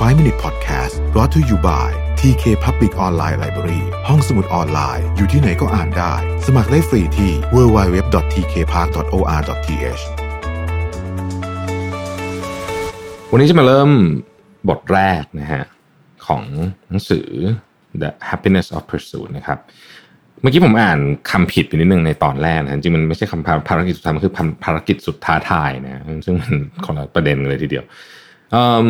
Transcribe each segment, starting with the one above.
5 Minute Podcast brought to you by TK Public Online Library ห้องสมุดออนไลน์ อยู่ที่ไหนก็อ่านได้ สมัครได้ฟรีที่ www.tkpark.or.th วันนี้จะมาเริ่มบทแรกนะฮะ ของหนังสือ The Happiness of Pursuit นะครับ เมื่อกี้ผมอ่านคำผิดไปนิดนึงในตอนแรกนะจริงมันไม่ใช่คำภารกิจสุดท้ายมันคือภารกิจสุดท้าทายนะ ซึ่งมันคนละประเด็นเลยทีเดียวอิ่ม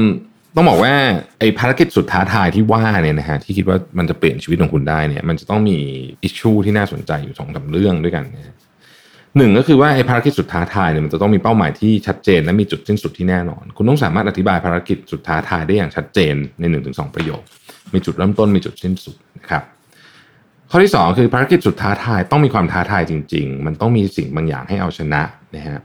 ต้องบอกว่าไอ้ภารกิจสุดท้าทายที่ว่าเนี่ยนะฮะที่คิดว่ามันจะเปลี่ยนชีวิตของคุณได้เนี่ย มันจะต้องมีอิชชูที่น่าสนใจอยู่สองสาเรื่องด้วยกันนะหนึ่งก็คือว่าไอ้ภารกิจสุดท้าทายเนี่ยมันจะต้องมีเป้าหมายที่ชัดเจน และมีจุดสิ้นสุดที่แน่นอน คุณต้องสามารถอธิบายภารกิจสุดท้าทายได้อย่างชัดเจนในหนึ่งถึงสองประโยค มีจุดเริ่มต้นมีจุดสิ้นสุดนะครับข้อที่สองคือภารกิจสุดท้าทายต้องมีความท้าทายจริง ๆ มันต้องมีสิ่งบางอย่างให้เอาชนะนะฮะ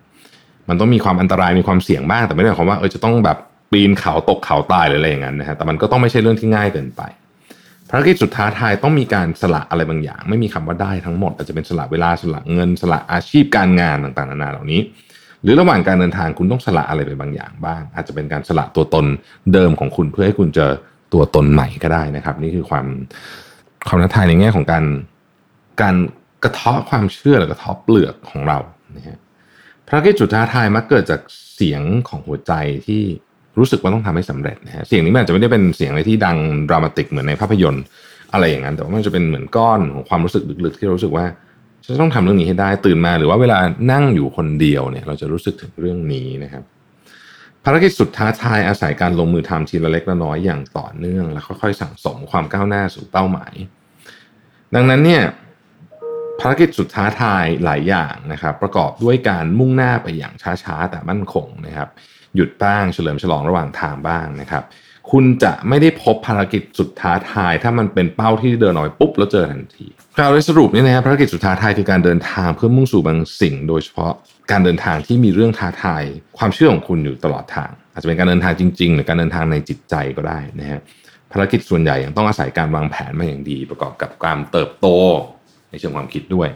มันต้องมีความอันตรายมีความเสี่ยงบ้างแต่ไม่ได้หมายความว่าเออจะต้องแบบ ปีนเขาตกเขาตายหรืออะไรอย่างนั้นนะฮะแต่มันก็ต้องไม่ใช่เรื่องที่ง่ายเกินไปภารกิจสุดท้าทายต้องมีการสละอะไรบางอย่าง ไม่มีคำว่าได้ทั้งหมด อาจจะเป็นสละเวลาสละเงินสละอาชีพการงานต่างๆนานาเหล่านี้ หรือระหว่างการเดินทางคุณต้องสละอะไรไปบางอย่างบ้าง อาจจะเป็นการสละตัวตนเดิมของคุณเพื่อให้คุณเจอตัวตนใหม่ก็ได้นะครับ นี่คือความความท้าทายในแง่ของการการกระเทาะความเชื่อหรือกระเทาะเปลือกของเรานะฮะภารกิจสุดท้าทายมักเกิดจากเสียงของหัวใจที่ รู้สึกว่าต้องทำให้สำเร็จนะฮะเสียงนี้มันอาจจะไม่ได้เป็นเสียงอะไรที่ดังดรามาติกเหมือนในภาพยนตร์ อะไรอย่างนั้น แต่ว่ามันจะเป็นเหมือนก้อนของความรู้สึกลึกๆ ที่รู้สึกว่าฉันต้องทำเรื่องนี้ให้ได้ตื่นมา หรือว่าเวลานั่งอยู่คนเดียวเนี่ย เราจะรู้สึกถึงเรื่องนี้นะครับภารกิจสุดท้าทายอาศัยการลงมือทำทีละเล็กละน้อยอย่างต่อเนื่อง แล้วค่อยๆสั่งสมความก้าวหน้าสู่เป้าหมาย ดังนั้นเนี่ยารกิจสุดท้าทายหลายอย่างนะครับ ประกอบด้วยการมุ่งหน้าไปอย่างช้าๆ แต่มั่นคงนะครับ หยุดบ้างเฉลิมฉลองระหว่างทางบ้างนะครับ คุณจะไม่ได้พบภารกิจสุดท้าทาย ถ้ามันเป็นเป้าที่เดินออกไปปุ๊บแล้วเจอทันทีกล่าวโดยสรุปนี่นะครับภารกิจสุดท้าทายคือการเดินทางเพื่อมุ่งสู่บางสิ่ง โดยเฉพาะการเดินทางที่มีเรื่องท้าทาย ความเชื่อของคุณอยู่ตลอดทาง อาจจะเป็นการเดินทางจริง ๆ หรือการเดินทางในจิตใจก็ได้นะฮะภารกิจส่วนใหญ่ยังต้องอาศัยการวางแผนมาอย่างดี ประกอบกับการเติบโต ในเชิงความคิดด้วย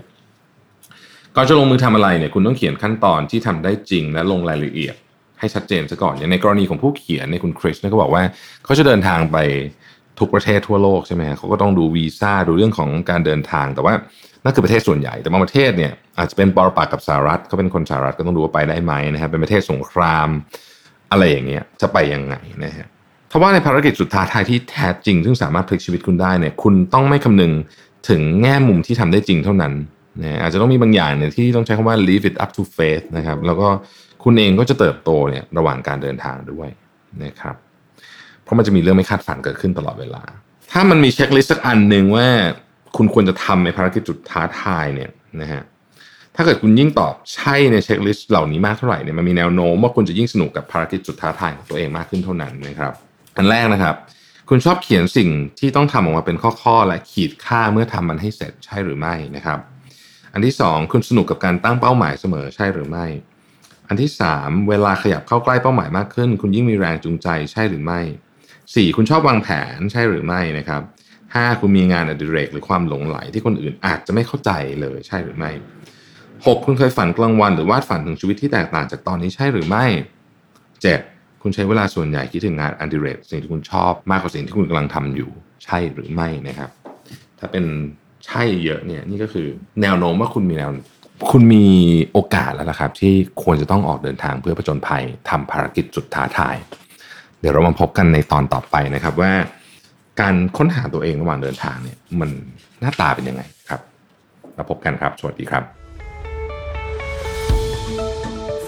ก่อนจะลงมือทำอะไรเนี่ยคุณต้องเขียนขั้นตอนที่ทำได้จริงและลงรายละเอียด ให้ชัดเจนซะก่อนอย่างในกรณีของผู้เขียนในคุณคริสเนี่ยเขาบอกว่าเขาจะเดินทางไปทุกประเทศทั่วโลกใช่ไหมเขาก็ต้องดูวีซ่าดูเรื่องของการเดินทางแต่ว่านั่นคือประเทศส่วนใหญ่ แต่บางประเทศเนี่ยอาจจะเป็นปรปักกับสหรัฐเขาเป็นคนสหรัฐก็ต้องดูว่าไปได้ไหมนะครับเป็นประเทศสงครามอะไรอย่างเงี้ยจะไปยังไงนะฮะถ้าว่าในภารกิจสุดท้ายที่แท้จริง ซึ่งสามารถพลิกชีวิตคุณได้เนี่ยคุณต้องไม่คำนึง ถึงแง่มุมที่ทำได้จริงเท่านั้นนะอาจจะต้องมีบางอย่างเนี่ยที่ต้องใช้คำว่า leave it up to faith นะครับ แล้วก็คุณเองก็จะเติบโตเนี่ยระหว่างการเดินทางด้วยนะครับ เพราะมันจะมีเรื่องไม่คาดฝันเกิดขึ้นตลอดเวลา ถ้ามันมีเช็คลิสต์สักอันหนึ่งว่า คุณควรจะทำในภารกิจจุดท้าทายเนี่ยนะฮะถ้าเกิดคุณยิ่งตอบใช่ในเช็คลิสต์เหล่านี้มากเท่าไหร่เนี่ยมันมีแนวโน้มว่าคุณจะยิ่งสนุกกับภารกิจจุดท้าทายของตัวเองมากขึ้นเท่านั้นนะครับ อันแรกนะครับ คุณชอบเขียนสิ่งที่ต้องทำออกมาเป็นข้อๆ และขีดค่าเมื่อทำมันให้เสร็จใช่หรือไม่นะครับ อันที่สองคุณสนุกกับการตั้งเป้าหมายเสมอใช่หรือไม่ อันที่ 3 เวลาขยับเข้าใกล้เป้าหมายมากขึ้น คุณยิ่งมีแรงจูงใจใช่หรือไม่ 4. คุณชอบวางแผนใช่หรือไม่นะครับ 5. คุณมีงานอดิเรกหรือความหลงไหลที่คนอื่นอาจจะไม่เข้าใจเลยใช่หรือไม่ 6. คุณเคยฝันกลางวันหรือวาดฝันถึงชีวิตที่แตกต่างจากตอนนี้ใช่หรือไม่ 7. คุณใช้เวลาส่วนใหญ่คิดถึงงานอันดิเรกสิ่งที่คุณชอบมากกว่าสิ่งที่คุณกำลังทำอยู่ ใช่หรือไม่นะครับ ถ้าเป็นใช่เยอะเนี่ยนี่ก็คือแนวโน้มว่าคุณมีแนวคุณมีโอกาสแล้วนะครับ ที่ควรจะต้องออกเดินทางเพื่อผจญภัยทำภารกิจสุดท้าทาย เดี๋ยวเรามาพบกันในตอนต่อไปนะครับว่า การค้นหาตัวเองระหว่างเดินทางเนี่ยมันหน้าตาเป็นยังไงครับ เราพบกันครับ สวัสดีครับ